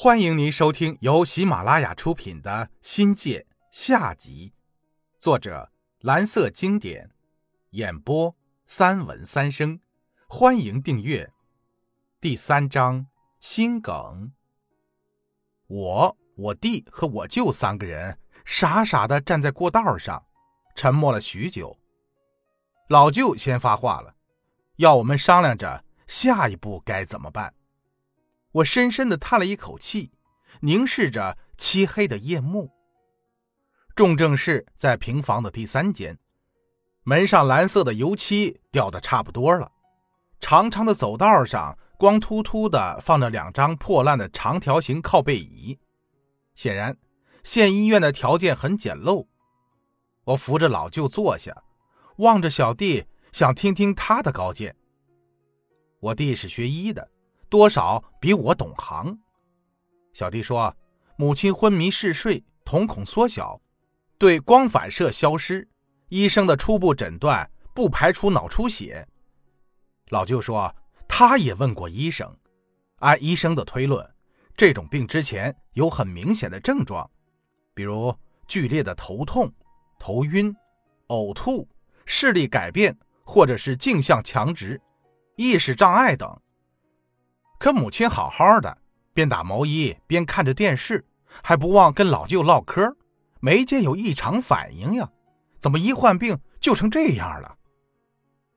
欢迎您收听由喜马拉雅出品的《新界》下集，作者蓝色经典，演播三文三生。欢迎订阅。第三章心梗。我、我弟和我舅三个人傻傻的站在过道上，沉默了许久。老舅先发话了，要我们商量着下一步该怎么办。我深深的叹了一口气，凝视着漆黑的夜幕。重症室在平房的第三间，门上蓝色的油漆掉的差不多了。长长的走道上，光秃秃的放着两张破烂的长条形靠背椅。显然，县医院的条件很简陋。我扶着老舅坐下，望着小弟，想听听他的高见。我弟是学医的。多少比我懂行。小弟说，母亲昏迷嗜睡，瞳孔缩小，对光反射消失。医生的初步诊断不排除脑出血。老舅说，他也问过医生，按医生的推论，这种病之前有很明显的症状，比如剧烈的头痛、头晕、呕吐、视力改变，或者是镜像强直、意识障碍等。可母亲好好的，边打毛衣边看着电视，还不忘跟老舅唠嗑，没见有异常反应呀？怎么一患病就成这样了？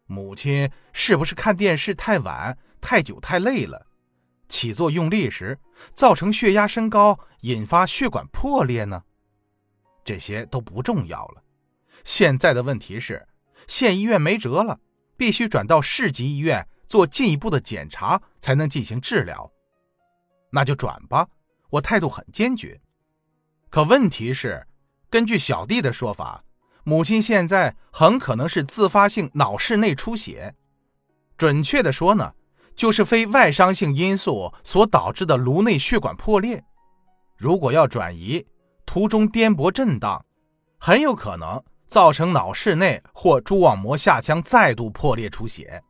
母亲是不是看电视太晚、太久、太累了，起坐用力时造成血压升高，引发血管破裂呢？这些都不重要了。现在的问题是，县医院没辙了，必须转到市级医院。做进一步的检查才能进行治疗，那就转吧。我态度很坚决。可问题是，根据小弟的说法，母亲现在很可能是自发性脑室内出血，准确的说呢，就是非外伤性因素所导致的颅内血管破裂。如果要转移，途中颠簸震荡，很有可能造成脑室内或蛛网膜下腔再度破裂出血。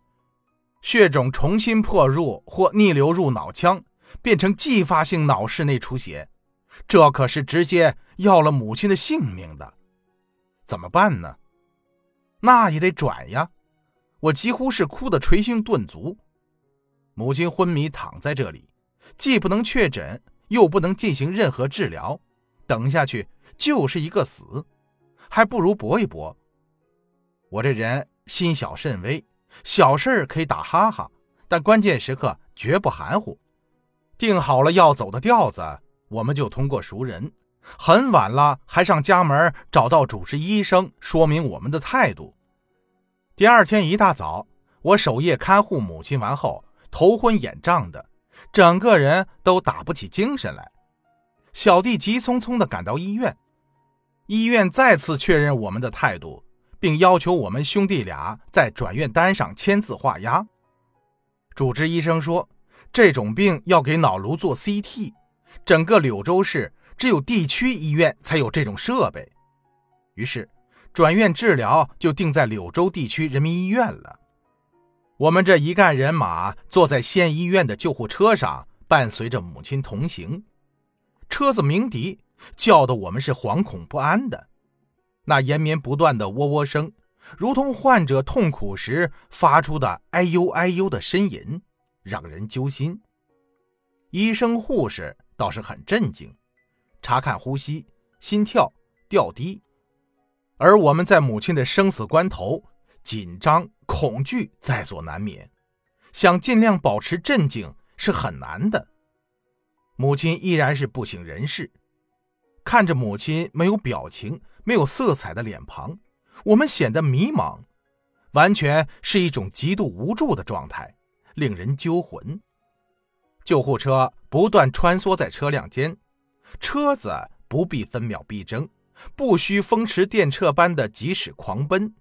血肿重新破入或逆流入脑腔，变成继发性脑室内出血，这可是直接要了母亲的性命的。怎么办呢？那也得转呀！我几乎是哭得捶胸顿足。母亲昏迷躺在这里，既不能确诊，又不能进行任何治疗，等下去就是一个死，还不如搏一搏。我这人心小慎微。小事可以打哈哈，但关键时刻绝不含糊。定好了要走的调子，我们就通过熟人。很晚了，还上家门找到主治医生，说明我们的态度。第二天一大早，我守夜看护母亲完后，头昏眼胀的，整个人都打不起精神来。小弟急匆匆地赶到医院，医院再次确认我们的态度。并要求我们兄弟俩在转院单上签字画押。主治医生说，这种病要给脑颅做 CT，整个柳州市只有地区医院才有这种设备。于是，转院治疗就定在柳州地区人民医院了。我们这一干人马坐在县医院的救护车上，伴随着母亲同行。车子鸣笛，叫得我们是惶恐不安的。那延绵不断的喔喔声，如同患者痛苦时发出的哎呦哎呦的呻吟，让人揪心。医生护士倒是很镇静，查看呼吸、心跳、掉滴。而我们在母亲的生死关头，紧张、恐惧在所难免，想尽量保持镇静是很难的。母亲依然是不省人事，看着母亲没有表情。没有色彩的脸庞，我们显得迷茫，完全是一种极度无助的状态，令人揪魂。救护车不断穿梭在车辆间，车子不必分秒必争，不需风驰电掣般的疾驶狂奔，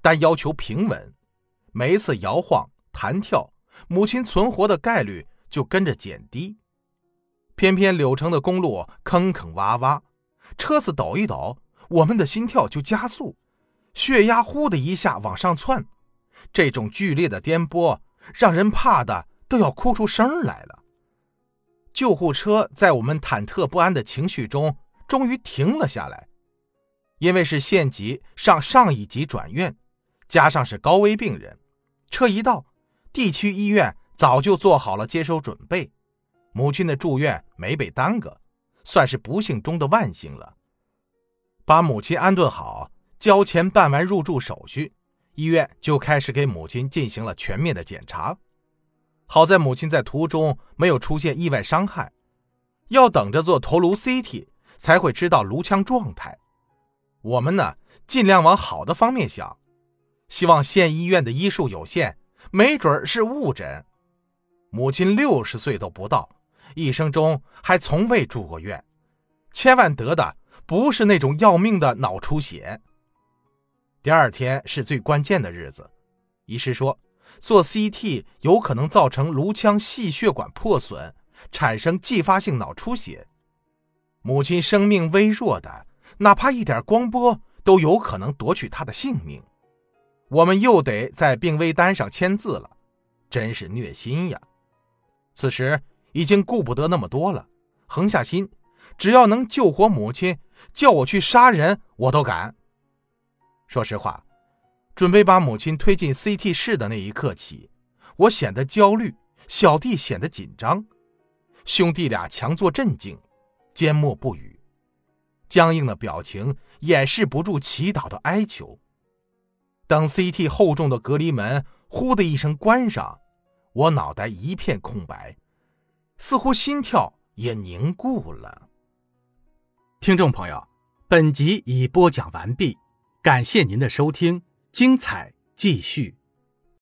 但要求平稳。每一次摇晃弹跳，母亲存活的概率就跟着减低。偏偏柳城的公路坑坑洼洼，车子抖一抖。我们的心跳就加速，血压呼的一下往上窜，这种剧烈的颠簸让人怕的都要哭出声来了。救护车在我们忐忑不安的情绪中，终于停了下来。因为是县级上上一级转院，加上是高危病人，车一到，地区医院早就做好了接收准备。母亲的住院没被耽搁，算是不幸中的万幸了。把母亲安顿好，交钱办完入住手续，医院就开始给母亲进行了全面的检查。好在母亲在途中没有出现意外伤害，要等着做头颅 CT 才会知道颅腔状态。我们呢，尽量往好的方面想，希望县医院的医术有限，没准是误诊。母亲六十岁都不到，一生中还从未住过院，千万得的不是那种要命的脑出血。第二天是最关键的日子，医师说。做 CT 有可能造成颅腔细血管破损，产生继发性脑出血。母亲生命微弱的，哪怕一点光波都有可能夺取她的性命。我们又得在病危单上签字了，真是虐心呀！此时已经顾不得那么多了，横下心，只要能救活母亲，叫我去杀人我都敢。说实话。准备把母亲推进 CT 室的那一刻起，我显得焦虑，小弟显得紧张，兄弟俩强作镇静，缄默不语，僵硬的表情掩饰不住祈祷的哀求。当 CT 厚重的隔离门“呼”的一声关上，我脑袋一片空白，似乎心跳也凝固了。听众朋友，本集已播讲完毕，感谢您的收听。精彩继续。